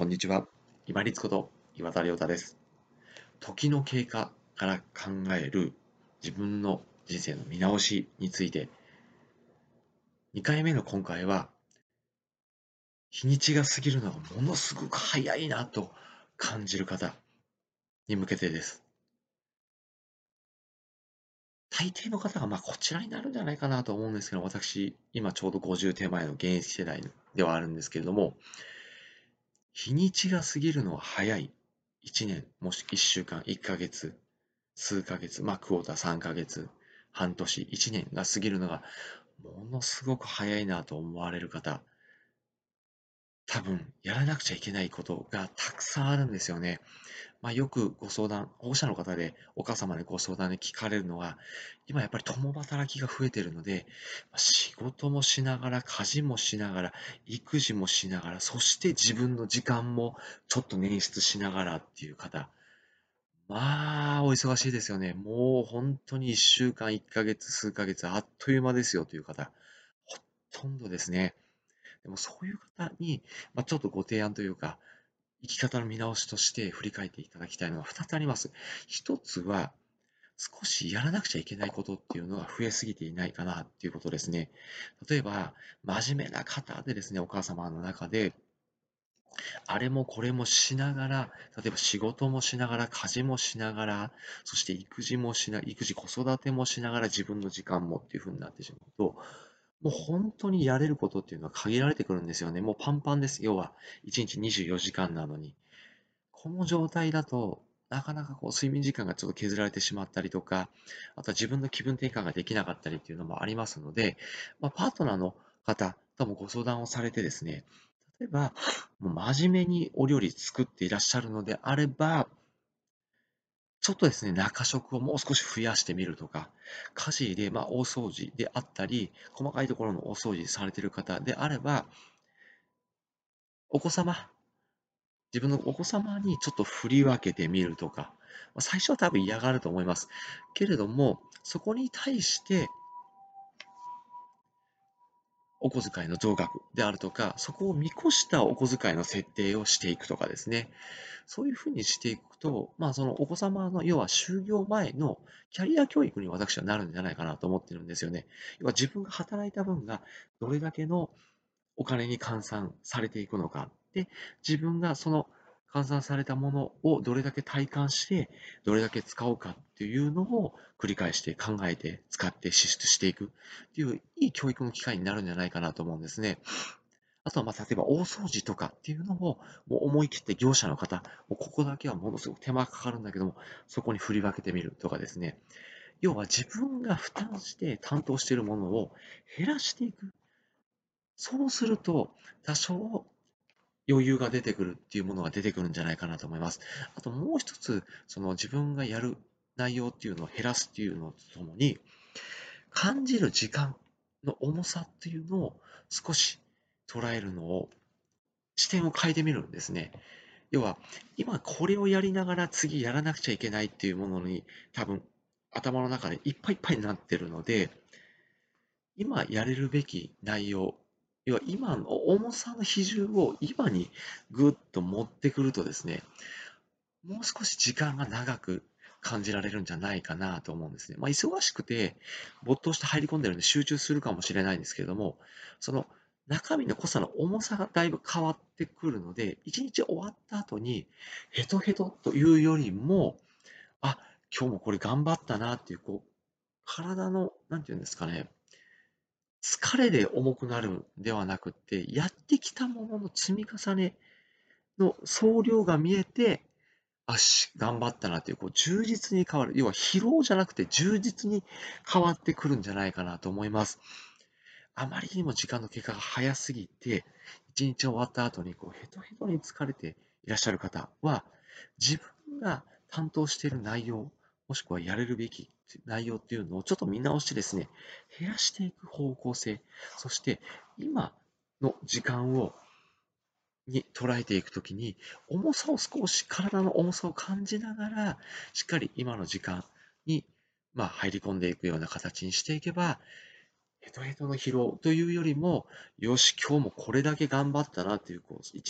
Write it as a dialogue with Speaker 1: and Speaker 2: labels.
Speaker 1: こんにちは。今立こと岩田亮太です。時の経過から考える自分の人生の見直しについて、2回目の今回は、日にちが過ぎるのがものすごく早いなと感じる方に向けてです。大抵の方がまあこちらになるんじゃないかなと思うんですけど、私、今ちょうど50手前の現役世代ではあるんですけれども、日にちが過ぎるのは早い。1年、もし1週間、1ヶ月、数ヶ月、まあ、クォーター3ヶ月、半年、1年が過ぎるのが、ものすごく早いなと思われる方、多分、やらなくちゃいけないことがたくさんあるんですよね。まあ、よくご相談、保護者の方でお母様でご相談で聞かれるのは、今やっぱり共働きが増えてるので、仕事もしながら、家事もしながら、育児もしながら、そして自分の時間もちょっと捻出しながらっていう方、まあ、お忙しいですよね。もう本当に1週間、1ヶ月、数ヶ月、あっという間ですよという方、ほとんどですね。でもそういう方に、まあ、ちょっとご提案というか、生き方の見直しとして振り返っていただきたいのは2つあります。1つは、少しやらなくちゃいけないことっていうのが増えすぎていないかなっていうことですね。例えば、真面目な方でですね、お母様の中で、あれもこれもしながら、例えば仕事もしながら、家事もしながら、そして育児もしな、育児子育てもしながら自分の時間もっていうふうになってしまうと、もう本当にやれることっていうのは限られてくるんですよね。もうパンパンです。要は、1日24時間なのに。この状態だと、なかなかこう睡眠時間がちょっと削られてしまったりとか、あとは自分の気分転換ができなかったりっていうのもありますので、まあ、パートナーの方ともご相談をされてですね、例えば、もう真面目にお料理作っていらっしゃるのであれば、ちょっとですね、中食をもう少し増やしてみるとか、家事で、まあ、大掃除であったり、細かいところの大掃除されている方であれば、お子様、自分のお子様にちょっと振り分けてみるとか、最初は多分嫌がると思います。けれども、そこに対して、お小遣いの増額であるとか、そこを見越したお小遣いの設定をしていくとかですね。そういうふうにしていくと、まあ、そのお子様の、要は就業前のキャリア教育に私はなるんじゃないかなと思ってるんですよね。要は自分が働いた分がどれだけのお金に換算されていくのか。で、自分がその換算されたものをどれだけ体感して、どれだけ使おうかっていうのを繰り返して考えて使って支出していくっていういい教育の機会になるんじゃないかなと思うんですね。あとは、まあ、例えば大掃除とかっていうのも、もう思い切って業者の方、もうここだけはものすごく手間がかかるんだけども、そこに振り分けてみるとかですね。要は自分が負担して担当しているものを減らしていく。そうすると、多少余裕が出てくるっていうものが出てくるんじゃないかなと思います。あともう一つ、その自分がやる内容っていうのを減らすっていうのとともに、感じる時間の重さっていうのを少し捉えるのを、視点を変えてみるんですね。要は、今これをやりながら次やらなくちゃいけないっていうものに多分頭の中でいっぱいいっぱいになってるので、今やれるべき内容要は今の重さの比重を今にぐっと持ってくるとですね、もう少し時間が長く感じられるんじゃないかなと思うんですね。まあ、忙しくて没頭して入り込んでるんで集中するかもしれないんですけれども、その中身の濃さの重さがだいぶ変わってくるので、一日終わった後にヘトヘトというよりも、あ、今日もこれ頑張ったなっていう、こう、体の、なんていうんですかね、疲れで重くなるんではなくて、やってきたものの積み重ねの総量が見えて、あし、頑張ったなという、こう、充実に変わる。要は疲労じゃなくて充実に変わってくるんじゃないかなと思います。あまりにも時間の経過が早すぎて、一日終わった後にこうヘトヘトに疲れていらっしゃる方は、自分が担当している内容、もしくはやれるべき内容っていうのをちょっと見直してですね、減らしていく方向性、そして今の時間をに捉えていくときに、重さを少し、体の重さを感じながら、しっかり今の時間に、まあ、入り込んでいくような形にしていけば、ヘトヘトの疲労というよりも、よし、今日もこれだけ頑張ったなという、一